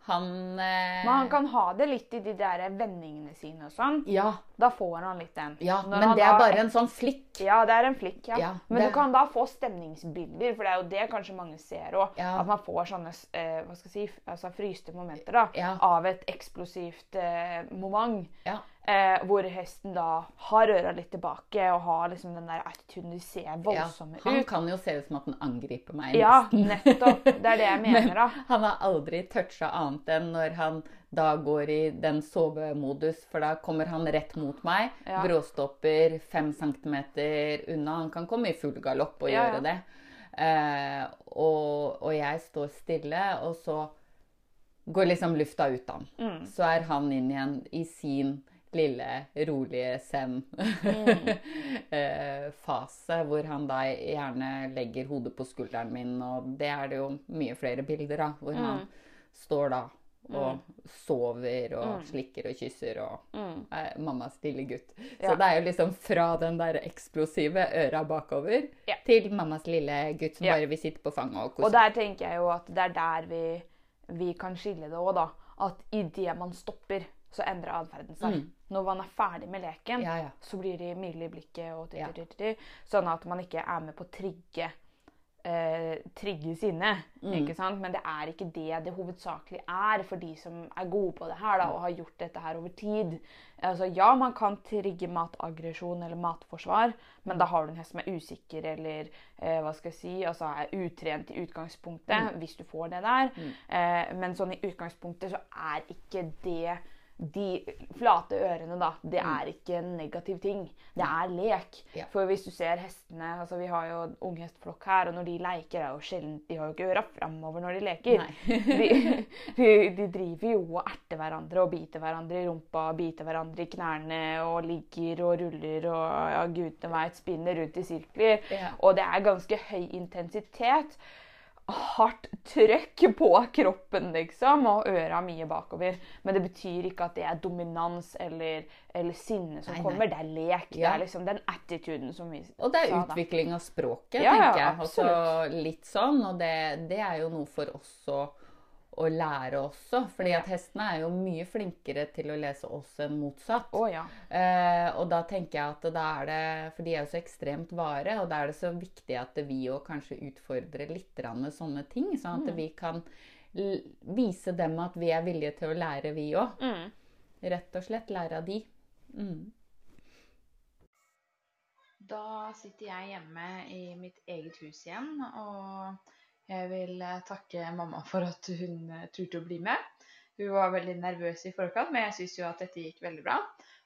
Han eh, Men han kan ha det litt i de der vendingene sine og sånn. Ja, Da får han litt den. ja Når men det er bare bare en sånn flikk. Ja, det er en flikk, ja. Ja, Men det- du kan da få stemningsbilder, for det er jo det kanskje mange ser òg. Ja. At man får sånne eh, hva skal jeg si, altså fryste momenter da, av et eksplosivt eh, moment. Ja. Eh, hvor hesten da har øra litt tilbake og har liksom den der attituden. De ser Ja, voldsomme han ut. kan jo se ut som at han angriper meg. Ja, nettopp. Det er det jeg mener, da. Han har aldri toucha annet enn når han da går i den sovemodus, for da kommer han rett mot meg. Ja. Bråstopper fem centimeter unna. Han kan komme i full galopp og Ja, ja. gjøre det. Eh, og, og jeg står stille, og så går liksom lufta ut av ham. Mm. Så er han inn igjen i sin lille, rolige zen-fase, hvor han da gjerne legger hodet på skulderen min, og det er det jo mye flere bilder av, hvor han står da og sover og slikker og kysser og er mammas lille gutt. Så Ja. det er jo liksom fra den der eksplosive øra bakover Ja. til mammas lille gutt som Ja. bare vil sitte på fanget og kose Og der tenker jeg jo at det er der vi, vi kan skille det òg, da. At idet man stopper, så endrer atferden seg. Når man er ferdig med leken, Mm. Ja, ja. så blir de milde i blikket, og tittirtitti, sånn at man ikke er med på å trigge eh, trigge sinne. Mm. Ikke sant? Men det er ikke det det hovedsakelig er for de som er gode på det her da, og har gjort dette her over tid. Altså, ja, man kan trigge mataggresjon eller matforsvar, men da har du en hest som er usikker eller eh, hva skal jeg si, altså er utrent i utgangspunktet, hvis du får det der. Eh, men sånn i utgangspunktet så er ikke det de flate ørene, da, det er ikke en negativ ting. Det er lek. Ja. For hvis du ser hestene altså Vi har jo unghestflokk her, og når de leker, er jo sjelden De har jo ikke øra framover når de leker. De, de, de driver jo og erter hverandre og biter hverandre i rumpa, biter hverandre i knærne og ligger og ruller og ja, gudene veit spinner rundt i sirkler. Ja. Og det er ganske høy intensitet. Hardt trøkk på kroppen, liksom, og øra mye bakover. Men det betyr ikke at det er dominans eller, eller sinne som Nei, nei. kommer. Det er lek. Det er liksom den attituden som vi Og det er sa, utvikling av språket, Ja, ja, tenker jeg. Også absolutt. litt sånn, og det, det er jo noe for oss å, å lære også. Fordi Ja. at hestene er jo mye flinkere til å lese oss enn motsatt. Oh, ja. Eh, og da tenker jeg at da er det For de er jo så ekstremt vare, og da er det så viktig at vi òg kanskje utfordrer litt med sånne ting. Sånn Mm. at vi kan l vise dem at vi er villige til å lære, vi òg. Mm. Rett og slett lære av de. Mm. Da sitter jeg hjemme i mitt eget hus igjen, og jeg vil eh, takke mamma for at hun eh, turte å bli med. Hun var veldig nervøs i forkant, men jeg syns jo at dette gikk veldig bra.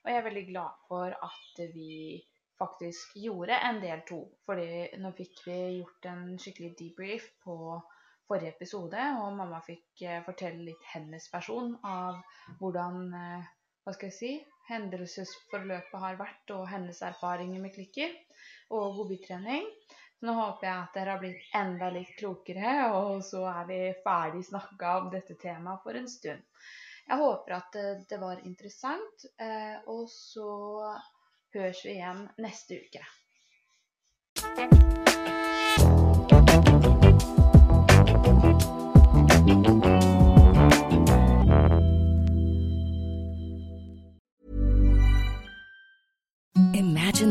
Og jeg er veldig glad for at vi faktisk gjorde en del to. Fordi nå fikk vi gjort en skikkelig debrief på forrige episode, og mamma fikk eh, fortelle litt hennes versjon av hvordan hva skal jeg si, hendelsesforløpet har vært, og hennes erfaringer med klikker og godbittrening. Så nå håper jeg at dere har blitt enda litt klokere, og så er vi ferdig snakka om dette temaet for en stund. Jeg håper at det var interessant, eh, og så høres vi igjen neste uke. Imagine